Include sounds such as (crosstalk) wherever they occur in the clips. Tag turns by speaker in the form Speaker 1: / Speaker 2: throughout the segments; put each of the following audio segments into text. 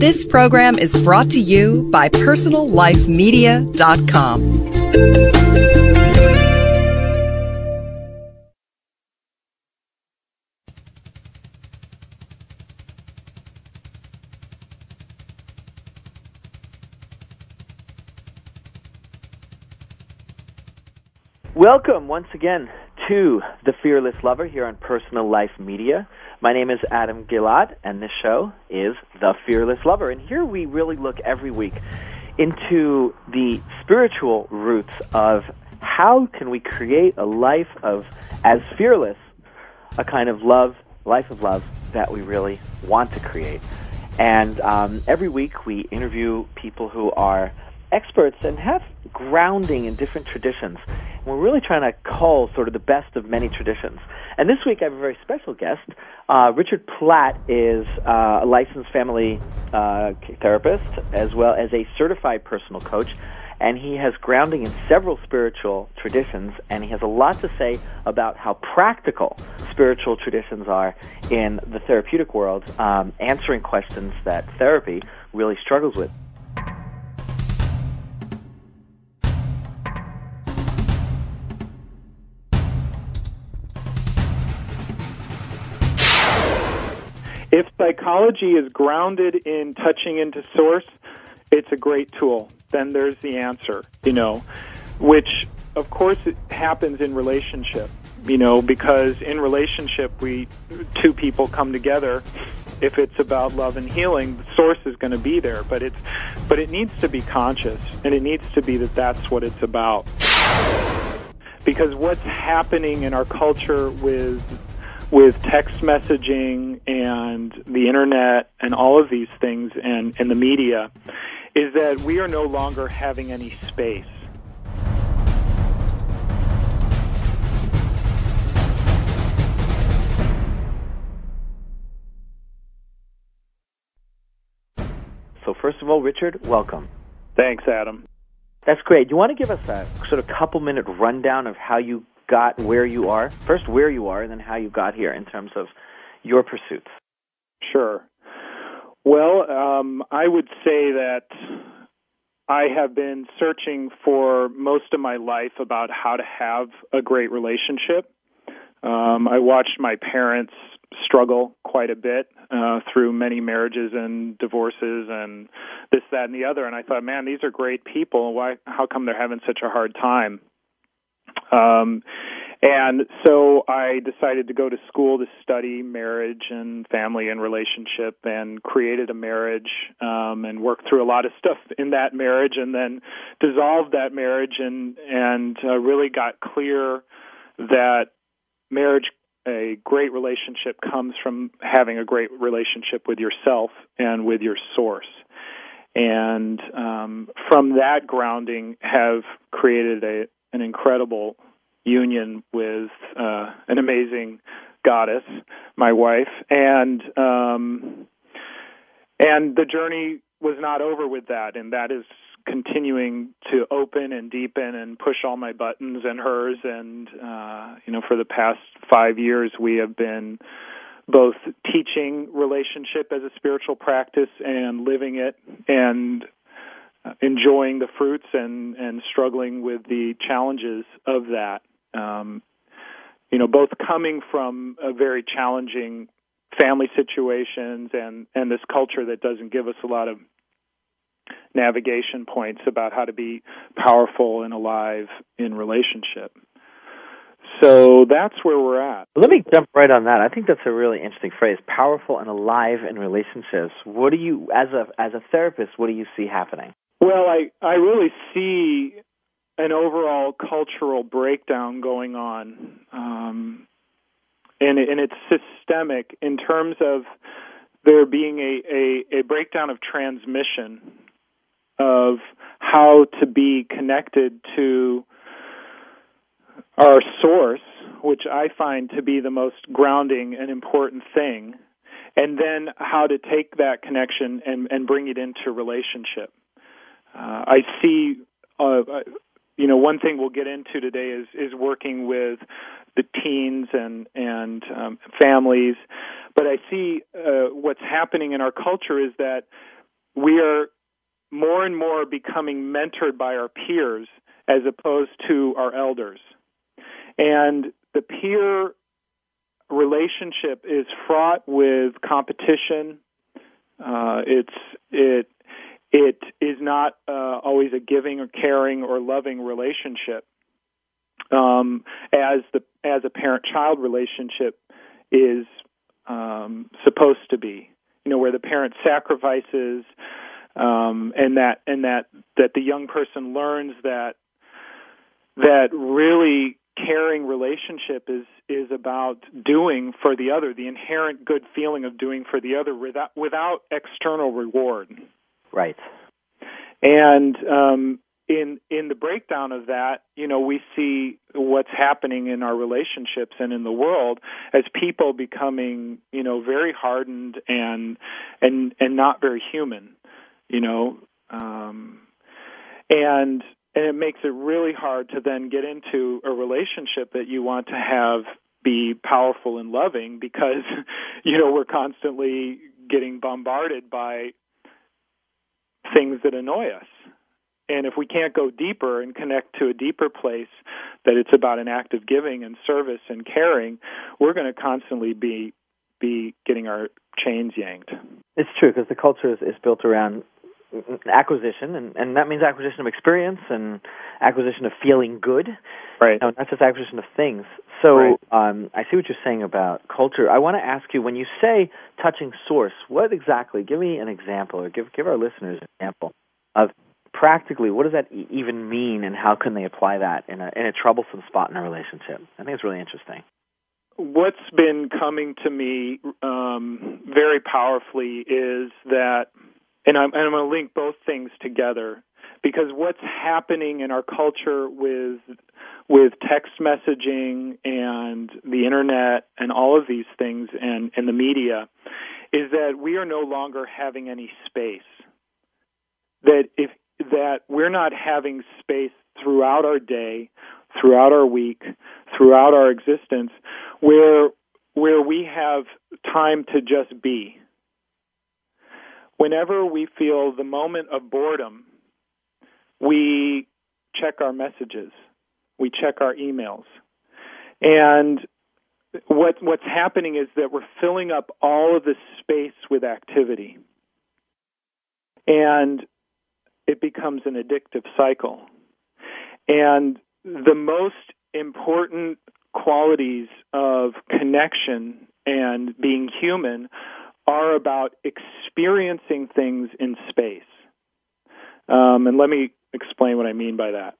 Speaker 1: This program is brought to you by PersonalLifeMedia.com.
Speaker 2: Welcome once again to The Fearless Lover here on Personal Life Media. My name is Adam Gilad, and this show is The Fearless Lover. And here we really look every week into the spiritual roots of how can we create a life of as fearless a kind of love, life of love that we really want to create. And um, every week we interview people who are experts and have grounding in different traditions. And we're really trying to cull sort of the best of many traditions. And this week I have a very special guest. Uh, Richard Platt is uh, a licensed family uh, therapist as well as a certified personal coach. And he has grounding in several spiritual traditions, and he has a lot to say about how practical spiritual traditions are in the therapeutic world, um, answering questions that therapy really struggles with.
Speaker 3: If psychology is grounded in touching into source, it's a great tool. Then there's the answer, you know, which of course it happens in relationship, you know, because in relationship we two people come together if it's about love and healing, the source is going to be there, but it's but it needs to be conscious and it needs to be that that's what it's about. Because what's happening in our culture with with text messaging and the internet and all of these things and, and the media is that we are no longer having any space.
Speaker 2: So, first of all, Richard, welcome.
Speaker 3: Thanks, Adam.
Speaker 2: That's great. Do you want to give us a sort of couple minute rundown of how you got where you are? First, where you are, and then how you got here in terms of your pursuits.
Speaker 3: Sure. Well, um, I would say that I have been searching for most of my life about how to have a great relationship. Um, I watched my parents struggle quite a bit uh, through many marriages and divorces and this, that, and the other. And I thought, man, these are great people. Why? How come they're having such a hard time? Um, and so I decided to go to school to study marriage and family and relationship and created a marriage um, and worked through a lot of stuff in that marriage and then dissolved that marriage and and uh, really got clear that marriage a great relationship comes from having a great relationship with yourself and with your source. And um, from that grounding have created a an incredible union with uh, an amazing goddess, my wife, and um, and the journey was not over with that, and that is continuing to open and deepen and push all my buttons and hers, and uh, you know, for the past five years, we have been both teaching relationship as a spiritual practice and living it and enjoying the fruits and and struggling with the challenges of that um, you know, both coming from a very challenging family situations and and this culture that doesn't give us a lot of navigation points about how to be powerful and alive in relationship. So that's where we're at.
Speaker 2: Let me jump right on that. I think that's a really interesting phrase, powerful and alive in relationships. What do you as a as a therapist, what do you see happening?
Speaker 3: Well, I I really see an overall cultural breakdown going on, um, and, and it's systemic in terms of there being a, a, a breakdown of transmission of how to be connected to our source, which I find to be the most grounding and important thing, and then how to take that connection and, and bring it into relationship. Uh, I see uh, you know, one thing we'll get into today is is working with the teens and and um, families. But I see uh, what's happening in our culture is that we are more and more becoming mentored by our peers as opposed to our elders. And the peer relationship is fraught with competition. Uh, it's it it is not uh, always a giving or caring or loving relationship, um, as the as a parent child relationship is um, supposed to be. You know, where the parent sacrifices, um, and that and that that the young person learns that that really caring relationship is is about doing for the other, the inherent good feeling of doing for the other without without external reward.
Speaker 2: Right.
Speaker 3: And um, in in the breakdown of that, you know, we see what's happening in our relationships and in the world as people becoming, you know, very hardened and and and not very human, you know, um, and and it makes it really hard to then get into a relationship that you want to have be powerful and loving because (laughs) you know we're constantly getting bombarded by things that annoy us and if we can't go deeper and connect to a deeper place that it's about an act of giving and service and caring, we're going to constantly be be getting our chains yanked.
Speaker 2: It's true because the culture is, is built around acquisition, and, and that means acquisition of experience and acquisition of feeling good.
Speaker 3: Right.
Speaker 2: No, not just acquisition of things. So
Speaker 3: Right.
Speaker 2: um, I see what you're saying about culture. I want to ask you when you say touching source, what exactly? Give me an example, or give give our listeners an example of practically what does that e- even mean, and how can they apply that in a in a troublesome spot in a relationship? I think it's really interesting.
Speaker 3: What's been coming to me um, very powerfully is that, and I'm, and I'm going to link both things together because what's happening in our culture with with text messaging and the internet and all of these things and, and the media is that we are no longer having any space. That if that we're not having space throughout our day, throughout our week, throughout our existence, where where we have time to just be. Whenever we feel the moment of boredom, we check our messages, we check our emails, and what what's happening is that we're filling up all of the space with activity, and it becomes an addictive cycle. And the most important qualities of connection and being human are about experiencing things in space. Um, and let me explain what I mean by that.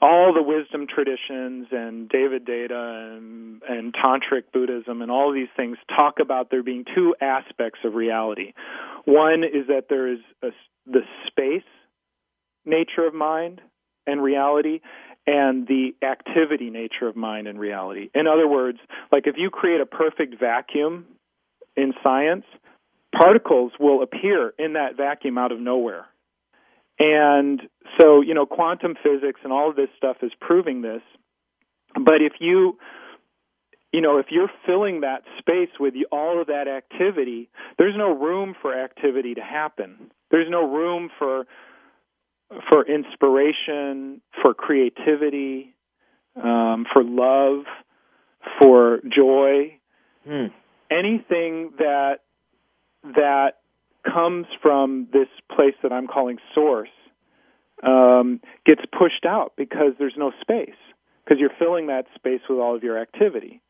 Speaker 3: All the wisdom traditions and David Deida and, and Tantric Buddhism and all these things talk about there being two aspects of reality. One is that there is a, the space nature of mind and reality, and the activity nature of mind and reality. In other words, like if you create a perfect vacuum in science, particles will appear in that vacuum out of nowhere. And so, you know, quantum physics and all of this stuff is proving this. But if you you know, if you're filling that space with all of that activity, there's no room for activity to happen. There's no room for for inspiration, for creativity, um, for love, for joy,
Speaker 2: Hmm.
Speaker 3: Anything that that comes from this place that I'm calling source um, gets pushed out because there's no space because you're filling that space with all of your activity,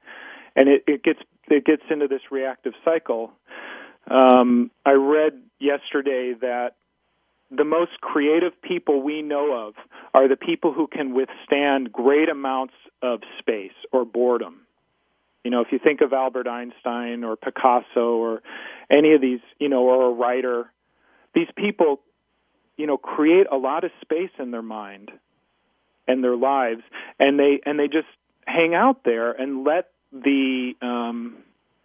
Speaker 3: and it, it gets it gets into this reactive cycle. Um, I read yesterday that the most creative people we know of are the people who can withstand great amounts of space or boredom. You know, if you think of Albert Einstein or Picasso or any of these, you know, or a writer, these people, you know, create a lot of space in their mind and their lives, and they and they just hang out there and let the um,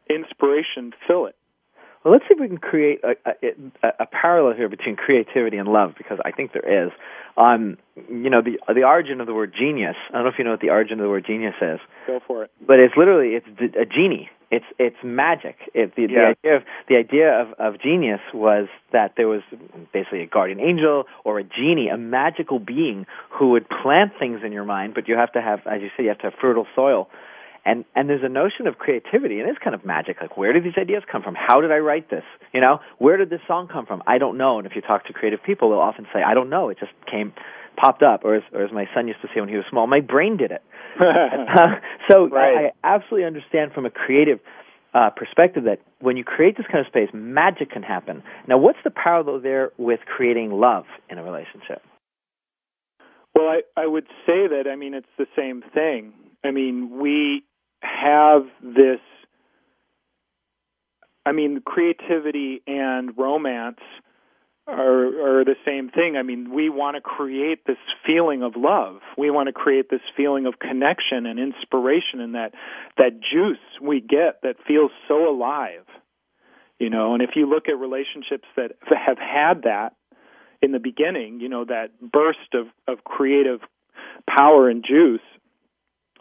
Speaker 3: inspiration fill it.
Speaker 2: Well, let's see if we can create a, a, a parallel here between creativity and love, because I think there is. Um, you know, the the origin of the word genius. I don't know if you know what the origin of the word genius is,
Speaker 3: Go for it.
Speaker 2: but it's literally it's a genie It's it's magic. It, the,
Speaker 3: Yeah.
Speaker 2: the idea of the idea of, of genius was that there was basically a guardian angel or a genie, a magical being who would plant things in your mind, but you have to have, as you say, you have to have fertile soil. And and there's a notion of creativity, and it's kind of magic. Like, where did these ideas come from? How did I write this? You know, where did this song come from? I don't know. And if you talk to creative people, they'll often say, I don't know. It just came, popped up, or as, or as my son used to say when he was small, my brain did it. Uh, (laughs) (laughs) so
Speaker 3: Right.
Speaker 2: I, I absolutely understand from a creative uh, perspective that when you create this kind of space, magic can happen. Now, what's the parallel there with creating love in a relationship?
Speaker 3: Well, I, I would say that, I mean, it's the same thing. I mean, we have this, I mean, creativity and romance are, are the same thing. I mean, we want to create this feeling of love. We want to create this feeling of connection and inspiration and that, that juice we get that feels so alive. You know, and if you look at relationships that have had that, in the beginning, you know, that burst of, of creative power and juice,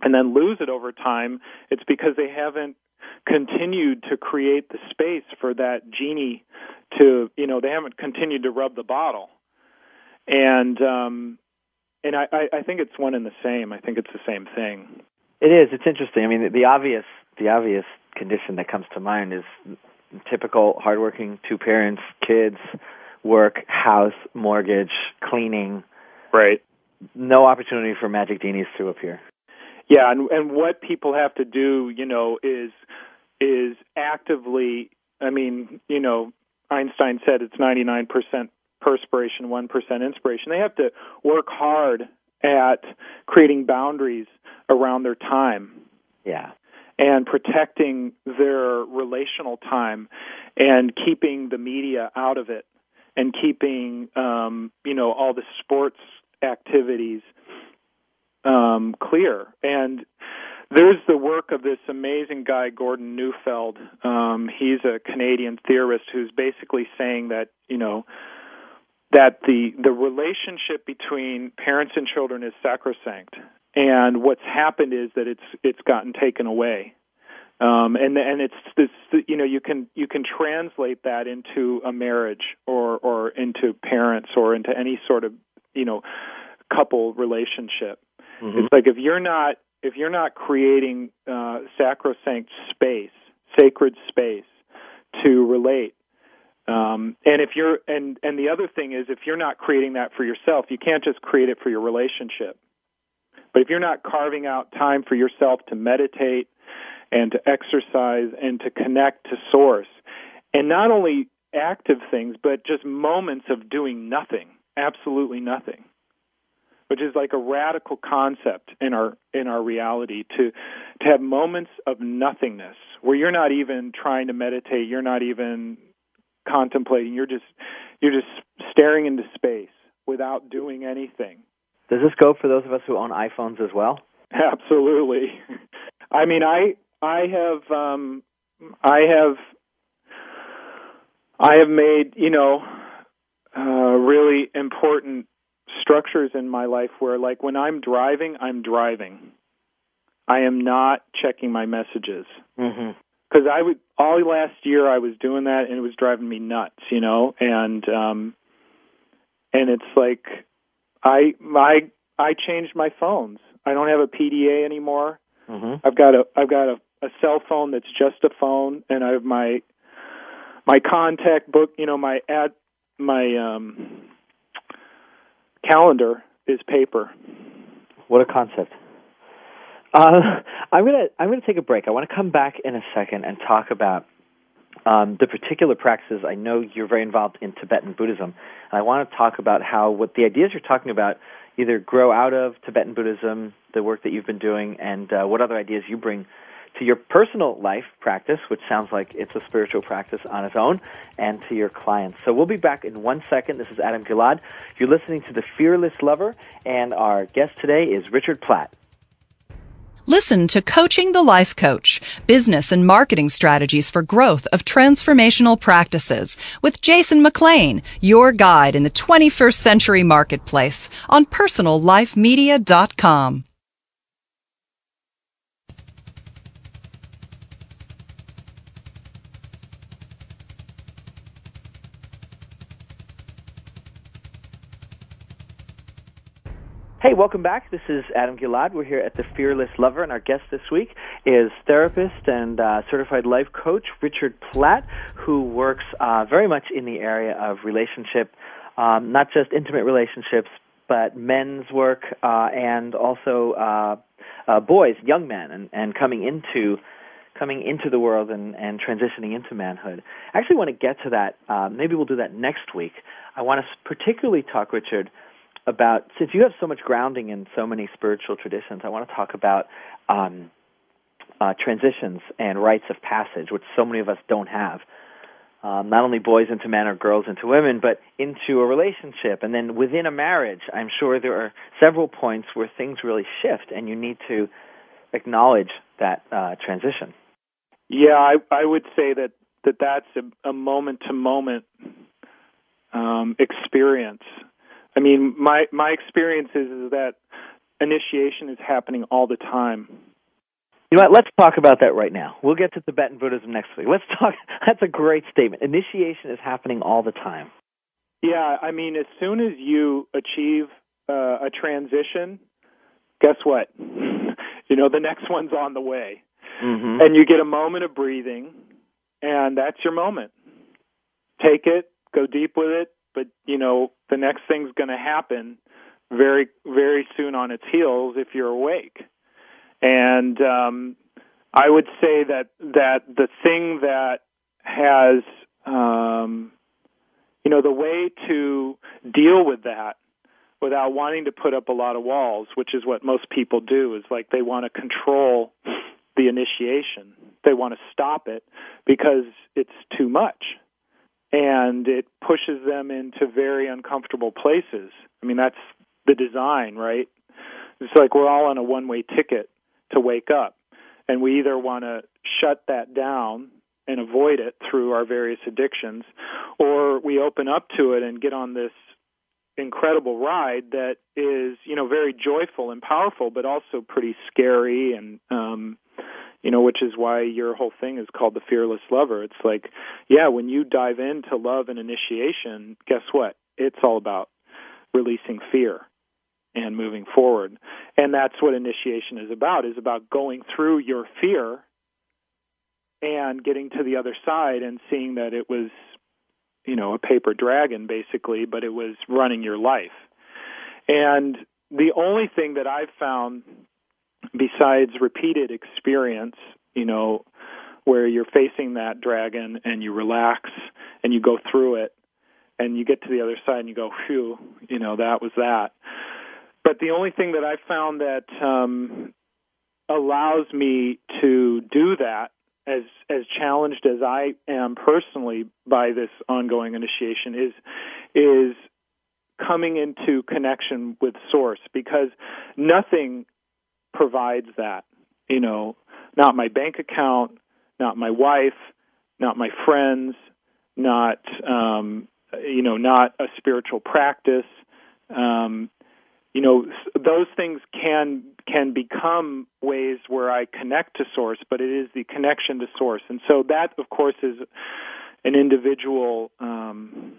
Speaker 3: and then lose it over time, it's because they haven't continued to create the space for that genie to, you know, they haven't continued to rub the bottle. And um and I, I think it's one and the same. I think it's the same thing.
Speaker 2: It is. It's interesting. I mean, the, the obvious the obvious condition that comes to mind is typical hardworking two parents, kids, work, house, mortgage, cleaning.
Speaker 3: Right.
Speaker 2: No opportunity for magic genies to appear.
Speaker 3: Yeah, and and what people have to do, you know, is is actively. I mean, you know, Einstein said it's ninety nine percent perspiration, one percent inspiration. They have to work hard at creating boundaries around their time
Speaker 2: Yeah.
Speaker 3: and protecting their relational time and keeping the media out of it and keeping um you know all the sports activities um clear. And there's the work of this amazing guy Gordon Neufeld. Um he's a Canadian theorist who's basically saying that you know that the the relationship between parents and children is sacrosanct. And what's happened is that it's it's gotten taken away. Um, and and it's this you know you can you can translate that into a marriage or or into parents or into any sort of you know couple relationship.
Speaker 2: Mhm.
Speaker 3: It's like if you're not if you're not creating uh, sacrosanct space, sacred space to relate. Um, and if you're and and the other thing is if you're not creating that for yourself, you can't just create it for your relationship. But if you're not carving out time for yourself to meditate and to exercise and to connect to source, and not only active things, but just moments of doing nothing, absolutely nothing, which is like a radical concept in our in our reality to to have moments of nothingness where you're not even trying to meditate, you're not even contemplating, you're just you're just staring into space without doing anything.
Speaker 2: Does this go for those of us who own iPhones as well?
Speaker 3: Absolutely. (laughs) I mean, I I have um I have I have made, you know, uh really important structures in my life where like when I'm driving, I'm driving. I am not checking my messages
Speaker 2: Mm-hmm.
Speaker 3: because I would all last year I was doing that and it was driving me nuts, you know, and um and it's like I I I changed my phones. I don't have a PDA anymore.
Speaker 2: Mm-hmm.
Speaker 3: I've got a I've got a, a cell phone that's just a phone and I have my my contact book, you know, my ad my um calendar is paper.
Speaker 2: What a concept. Uh, (laughs) I'm gonna I'm gonna take a break. I want to come back in a second and talk about um, the particular practices. I know you're very involved in Tibetan Buddhism, and I want to talk about how what the ideas you're talking about either grow out of Tibetan Buddhism, the work that you've been doing, and uh, what other ideas you bring to your personal life practice, which sounds like it's a spiritual practice on its own, and to your clients. So we'll be back in one second. This is Adam Gilad. You're listening to The Fearless Lover, and our guest today is Richard Platt.
Speaker 1: Listen to Coaching the Life Coach Business and Marketing Strategies for Growth of Transformational Practices with Jason McLean, your guide in the 21st century marketplace on PersonalLifeMedia.com.
Speaker 2: Hey, welcome back. This is Adam Gilad. We're here at the Fearless Lover, and our guest this week is therapist and uh, certified life coach Richard Platt, who works uh, very much in the area of relationship, um, not just intimate relationships, but men's work uh, and also uh, uh, boys, young men, and, and coming into coming into the world and, and transitioning into manhood. I actually want to get to that. Uh, maybe we'll do that next week. I want to particularly talk, Richard about since you have so much grounding in so many spiritual traditions, I want to talk about um, uh, transitions and rites of passage, which so many of us don't have. Um, not only boys into men or girls into women, but into a relationship. And then within a marriage, I'm sure there are several points where things really shift, and you need to acknowledge that uh, transition.
Speaker 3: Yeah, I, I would say that, that that's a moment to moment experience I mean, my my experience is, is that initiation is happening all the time.
Speaker 2: You know what? Let's talk about that right now. We'll get to Tibetan Buddhism next week. Let's talk. (laughs) That's a great statement. Initiation is happening all the time.
Speaker 3: Yeah, I mean, as soon as you achieve uh, a transition, guess what? (laughs) you know, the next one's on the way, mm-hmm. and you get a moment of breathing, and that's your moment. Take it, go deep with it, but you know the next thing's going to happen very very soon on its heels if you're awake. And um i would say that that the thing that has um you know the way to deal with that without wanting to put up a lot of walls which is what most people do is like they want to control the initiation. They want to stop it because it's too much and it pushes them into very uncomfortable places. I mean, that's the design, right? It's like we're all on a one way ticket to wake up. And we either want to shut that down and avoid it through our various addictions, or we open up to it and get on this incredible ride that is, you know, very joyful and powerful, but also pretty scary and um you know, which is why your whole thing is called the fearless lover. It's like, yeah, when you dive into love and initiation, guess what? It's all about releasing fear and moving forward. And that's what initiation is about, is about going through your fear and getting to the other side and seeing that it was, you know, a paper dragon basically, but it was running your life. And the only thing that I've found besides repeated experience, you know, where you're facing that dragon and you relax and you go through it and you get to the other side and you go, phew, you know, that was that. But the only thing that I found that um, allows me to do that, as as challenged as I am personally by this ongoing initiation, is is coming into connection with source because nothing provides that. You know, not my bank account, not my wife, not my friends, not um, you know, not a spiritual practice. Um, you know, those things can can become ways where I connect to source, but it is the connection to source, and so that, of course, is an individual um,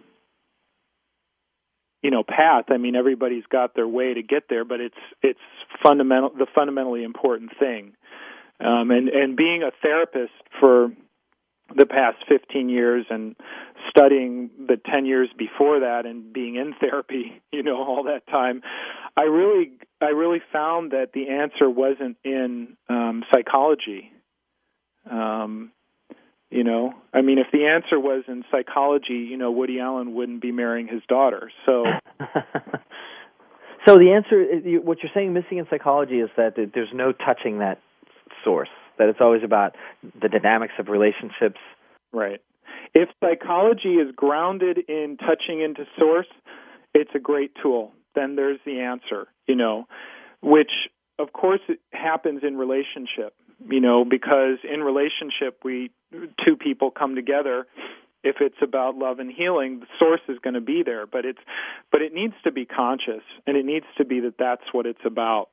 Speaker 3: you know path. I mean everybody's got their way to get there but it's it's fundamental the fundamentally important thing. Um and and being a therapist for the past 15 years and studying the 10 years before that and being in therapy (laughs) you know all that time i really i really found that the answer wasn't in um psychology. Um you know, I mean, if the answer was in psychology, you know, Woody Allen wouldn't be marrying his daughter. So, (laughs)
Speaker 2: so the answer, what you're saying, missing in psychology is that there's no touching that source. That it's always about the dynamics of relationships.
Speaker 3: Right. If psychology is grounded in touching into source, it's a great tool. Then there's the answer. You know, which of course it happens in relationship you know because in relationship we two people come together if it's about love and healing the source is going to be there but it's but it needs to be conscious and it needs to be that that's what it's about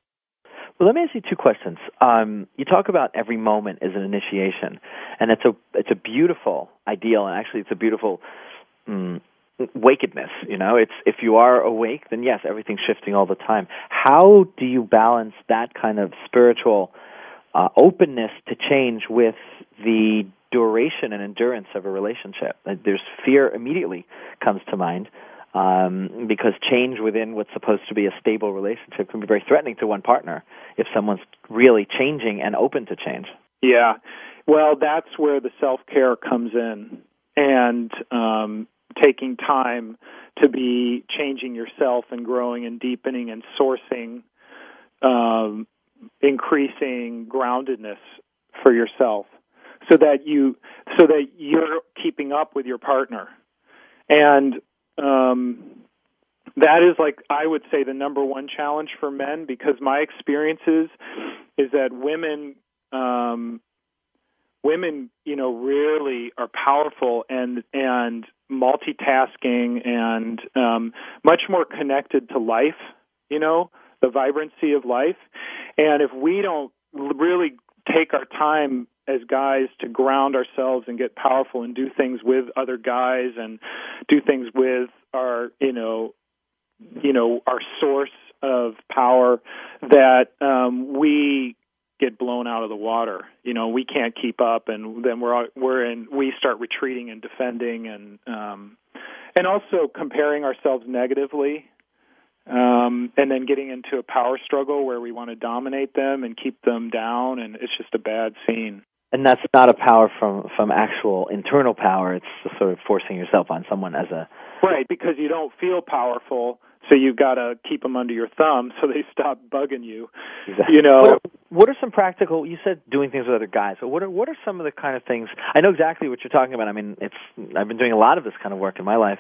Speaker 2: well let me ask you two questions um, you talk about every moment as an initiation and it's a it's a beautiful ideal and actually it's a beautiful mm, wakedness. You know, it's if you are awake, then yes, everything's shifting all the time. How do you balance that kind of spiritual uh, openness to change with the duration and endurance of a relationship? There's fear immediately comes to mind. Um, because change within what's supposed to be a stable relationship can be very threatening to one partner if someone's really changing and open to change.
Speaker 3: Yeah, well, that's where the self care comes in, and um, taking time to be changing yourself and growing and deepening and sourcing, um, increasing groundedness for yourself, so that you so that you're keeping up with your partner, and um, that is like I would say the number one challenge for men because my experiences is that women um, women, you know, really are powerful and and multitasking and um, much more connected to life. You know, the vibrancy of life. And if we don't really take our time as guys to ground ourselves and get powerful and do things with other guys and do things with our, you know, you know, our source of power that um, we get blown out of the water. You know, we can't keep up, and then we're we're in. We start retreating and defending, and um, and also comparing ourselves negatively, um, and then getting into a power struggle where we want to dominate them and keep them down, and it's just a bad scene.
Speaker 2: And that's not a power from from actual internal power. It's sort of forcing yourself on someone as a
Speaker 3: right because you don't feel powerful so you've got to keep them under your thumb so they stop bugging you.
Speaker 2: Exactly.
Speaker 3: You know,
Speaker 2: what are, what are some practical? You said doing things with other guys, but what are what are some of the kind of things? I know exactly what you're talking about. I mean, it's I've been doing a lot of this kind of work in my life,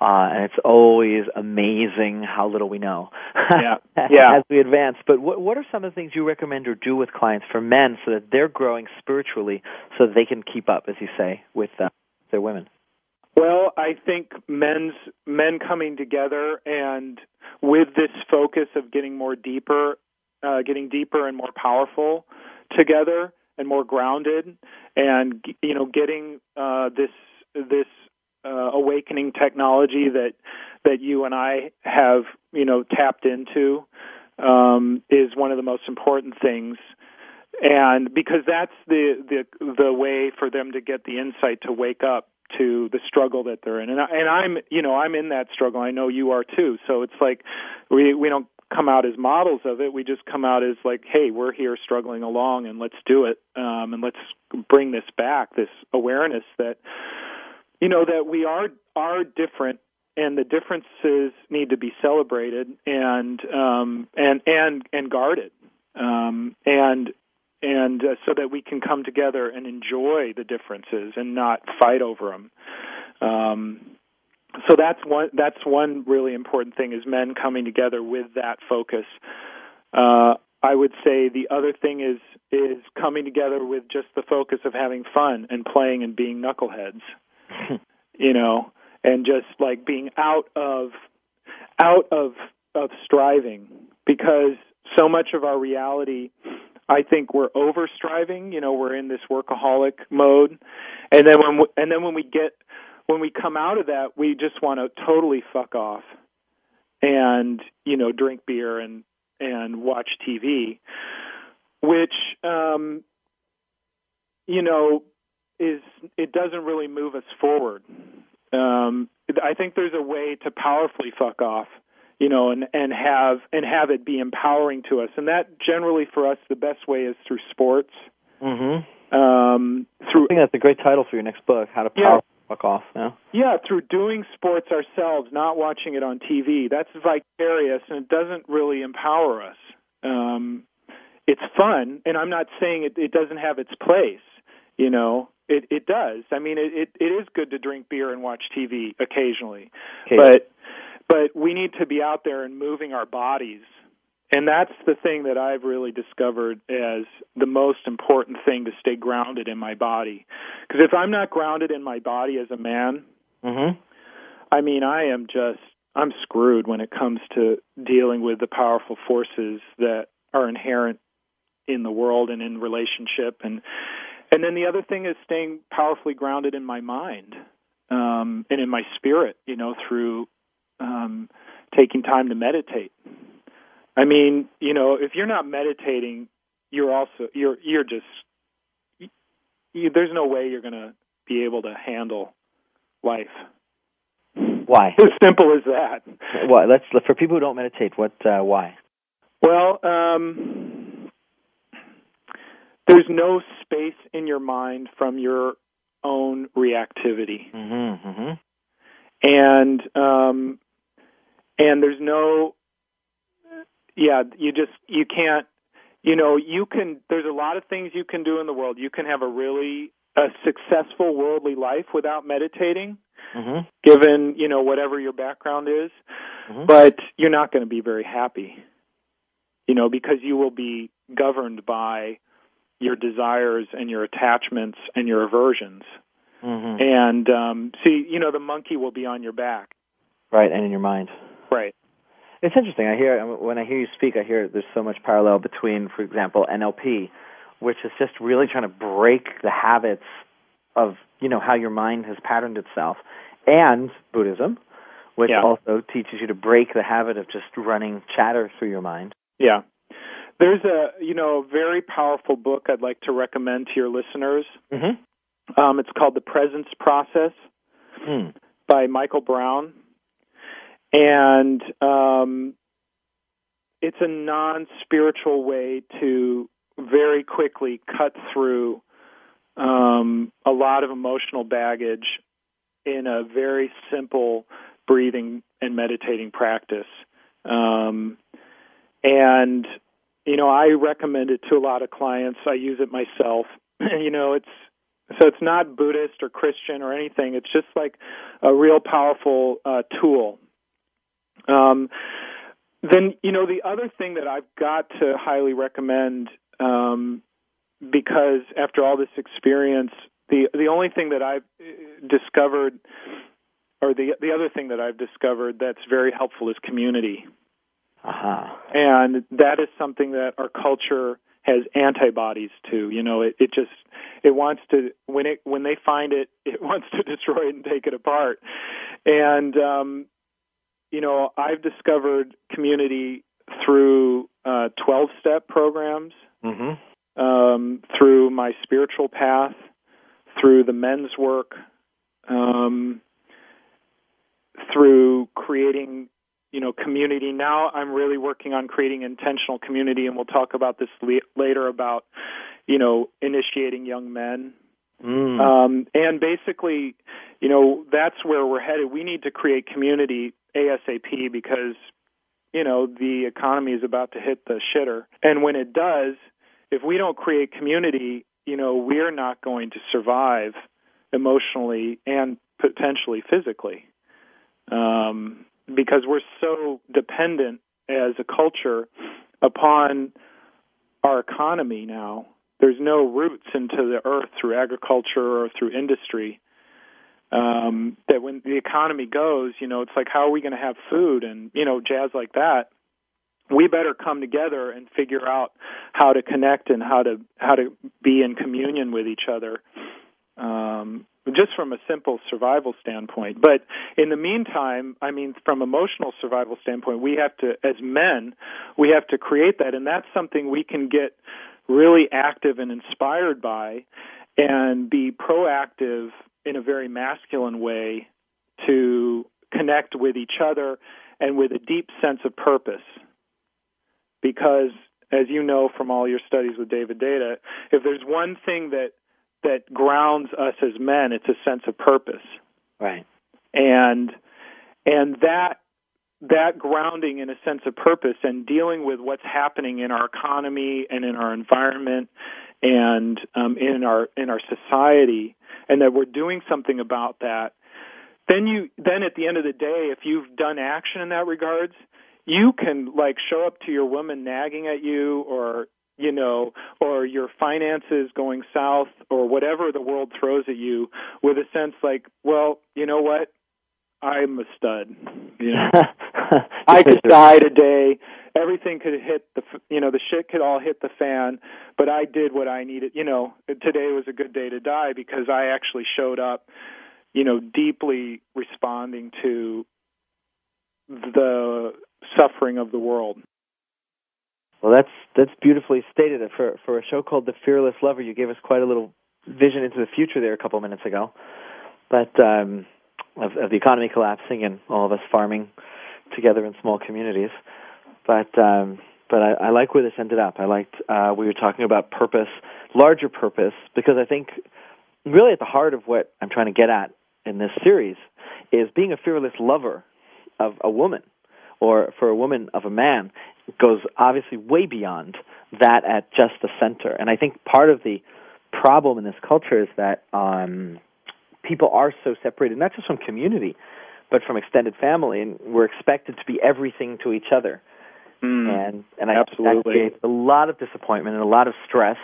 Speaker 2: uh, and it's always amazing how little we know.
Speaker 3: Yeah, (laughs) yeah.
Speaker 2: as we advance, but what what are some of the things you recommend or do with clients for men so that they're growing spiritually, so that they can keep up, as you say, with uh, their women?
Speaker 3: Well, I think men's men coming together and with this focus of getting more deeper, uh, getting deeper and more powerful together and more grounded, and you know, getting uh, this this uh, awakening technology that that you and I have you know tapped into um, is one of the most important things. And because that's the the the way for them to get the insight to wake up to the struggle that they're in. And I, and I'm you know I'm in that struggle. I know you are too. So it's like we we don't come out as models of it. We just come out as like hey we're here struggling along and let's do it um and let's bring this back this awareness that you know that we are are different and the differences need to be celebrated and um and and and guarded. Um and and uh, so that we can come together and enjoy the differences and not fight over them. Um, so that's one that's one really important thing is men coming together with that focus. Uh, I would say the other thing is is coming together with just the focus of having fun and playing and being knuckleheads, (laughs) you know, and just like being out of out of of striving because so much of our reality I think we're over striving. You know, we're in this workaholic mode, and then when we, and then when we get when we come out of that, we just want to totally fuck off, and you know, drink beer and and watch TV, which um, you know is it doesn't really move us forward. Um, I think there's a way to powerfully fuck off you know, and and have and have it be empowering to us. And that generally for us, the best way is through sports.
Speaker 2: Mm-hmm.
Speaker 3: Um, through
Speaker 2: I think that's a great title for your next book. How to power yeah. fuck off. Yeah.
Speaker 3: Yeah, through doing sports ourselves, not watching it on TV. That's vicarious, and it doesn't really empower us. Um, it's fun, and I'm not saying it, it doesn't have its place. You know, it it does. I mean, it, it it is good to drink beer and watch TV occasionally,
Speaker 2: okay.
Speaker 3: but but we need to be out there and moving our bodies and that's the thing that I've really discovered as the most important thing to stay grounded in my body. Because if I'm not grounded in my body as a man,
Speaker 2: mm-hmm.
Speaker 3: I mean, I am just I'm screwed when it comes to dealing with the powerful forces that are inherent in the world and in relationship and and then the other thing is staying powerfully grounded in my mind. Um um, and in my spirit, you know, through um, taking time to meditate. I mean, you know, if you're not meditating, you're also you're you're just you, there's no way you're going to be able to handle life.
Speaker 2: Why? (laughs)
Speaker 3: As simple as that.
Speaker 2: Why? Let's for people who don't meditate. What? Uh, why?
Speaker 3: Well, um, there's no space in your mind from your own reactivity,
Speaker 2: mm-hmm, mm-hmm.
Speaker 3: and um, and there's no, yeah, you just you can't, you know, you can. There's a lot of things you can do in the world. You can have a really a successful worldly life without meditating.
Speaker 2: Mm-hmm.
Speaker 3: Given you know whatever your background is,
Speaker 2: Mhm.
Speaker 3: but you're not going to be very happy. You know because you will be governed by your desires and your attachments and your aversions.
Speaker 2: Mm-hmm.
Speaker 3: And um, see, you know, the monkey will be on your back.
Speaker 2: Right, and in your mind.
Speaker 3: Right.
Speaker 2: It's interesting. I hear when I hear you speak, I hear there's so much parallel between, for example, NLP, which is just really trying to break the habits of you know how your mind has patterned itself, and Buddhism, which
Speaker 3: Yeah.
Speaker 2: also teaches you to break the habit of just running chatter through your mind.
Speaker 3: Yeah. There's a you know a very powerful book I'd like to recommend to your listeners.
Speaker 2: Mm-hmm.
Speaker 3: Um, it's called The Presence Process
Speaker 2: Mm.
Speaker 3: by Michael Brown, and um, it's a non-spiritual way to very quickly cut through um, a lot of emotional baggage in a very simple breathing and meditating practice. Um, and you know, I recommend it to a lot of clients. I use it myself. (clears throat) you know, it's so it's not Buddhist or Christian or anything. It's just like a real powerful uh, tool. Um, then you know the other thing that I've got to highly recommend um, because after all this experience, the the only thing that I've uh, discovered, or the the other thing that I've discovered that's very helpful is community,
Speaker 2: Uh-huh.
Speaker 3: and that is something that our culture has antibodies to. You know, it it just it wants to when it when they find it, (laughs) it wants to destroy it and take it apart, and um, you know I've discovered community through uh, 12 step programs
Speaker 2: Mm-hmm.
Speaker 3: um, through my spiritual path, through the men's work, um, through creating, you know, community. Now I'm really working on creating intentional community, and we'll talk about this le- later about, you know, initiating young men.
Speaker 2: Mm.
Speaker 3: Um, and basically, you know, that's where we're headed. We need to create community ASAP because, you know, the economy is about to hit the shitter. And when it does, if we don't create community, you know, we're not going to survive emotionally and potentially physically. Um, because we're so dependent as a culture upon our economy now. There's no roots into the earth through agriculture or through industry. Um, that when the economy goes, you know, it's like how are we going to have food and you know jazz like that. We better come together and figure out how to connect and how to how to be in communion with each other. Um, just from a simple survival standpoint. But in the meantime, I mean, from emotional survival standpoint, we have to, as men, we have to create that, and that's something we can get really active and inspired by, and be proactive in a very masculine way to connect with each other and with a deep sense of purpose. Because, as you know from all your studies with David Deida, if there's one thing that that grounds us as men, it's a sense of purpose.
Speaker 2: Right.
Speaker 3: And and that that grounding in a sense of purpose and dealing with what's happening in our economy and in our environment and um, in our in our society, and that we're doing something about that. Then you then at the end of the day, if you've done action in that regards, you can like show up to your woman nagging at you or you know, or your finances going south or whatever the world throws at you with a sense like, well, you know what? I'm a stud. You know, (laughs) I could (laughs) die today. Everything could hit the, you know, the shit could all hit the fan, but I did what I needed. You know, today was a good day to die because I actually showed up, you know, deeply responding to the suffering of the world.
Speaker 2: Well, that's that's beautifully stated. For for a show called The Fearless Lover, you gave us quite a little vision into the future there a couple minutes ago. But um, of, of the economy collapsing and all of us farming together in small communities. But um, but I, I like where this ended up. I liked uh, we were talking about purpose, larger purpose, because I think really at the heart of what I'm trying to get at in this series is being a fearless lover of a woman or for a woman of a man goes obviously way beyond that at just the center. And I think part of the problem in this culture is that um, people are so separated, not just from community, but from extended family, and we're expected to be everything to each other.
Speaker 3: Mm,
Speaker 2: and and I
Speaker 3: absolutely.
Speaker 2: that creates a lot of disappointment and a lot of stress,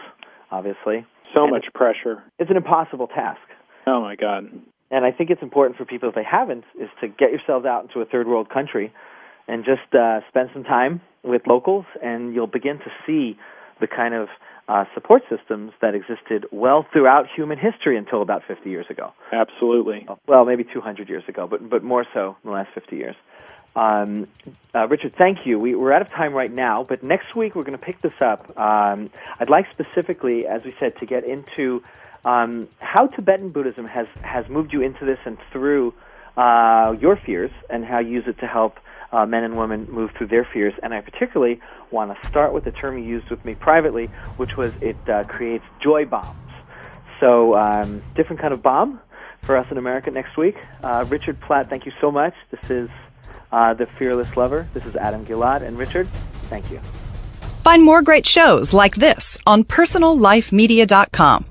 Speaker 2: obviously.
Speaker 3: So
Speaker 2: and
Speaker 3: much pressure.
Speaker 2: It's an impossible task.
Speaker 3: Oh my God.
Speaker 2: And I think it's important for people if they haven't is to get yourselves out into a third world country and just uh, spend some time with locals, and you'll begin to see the kind of uh, support systems that existed well throughout human history until about 50 years ago.
Speaker 3: Absolutely.
Speaker 2: Well, maybe 200 years ago, but but more so in the last 50 years. Um, uh, Richard, thank you. We, are out of time right now, but next week we're going to pick this up. Um, I'd like specifically, as we said, to get into um, how Tibetan Buddhism has has moved you into this and through uh, your fears, and how you use it to help uh, men and women move through their fears. And I particularly want to start with the term you used with me privately, which was it uh, creates joy bombs. So, um, different kind of bomb for us in America next week. Uh, Richard Platt, thank you so much. This is uh, The Fearless Lover. This is Adam Gilad. And Richard, thank you.
Speaker 1: Find more great shows like this on personallifemedia.com.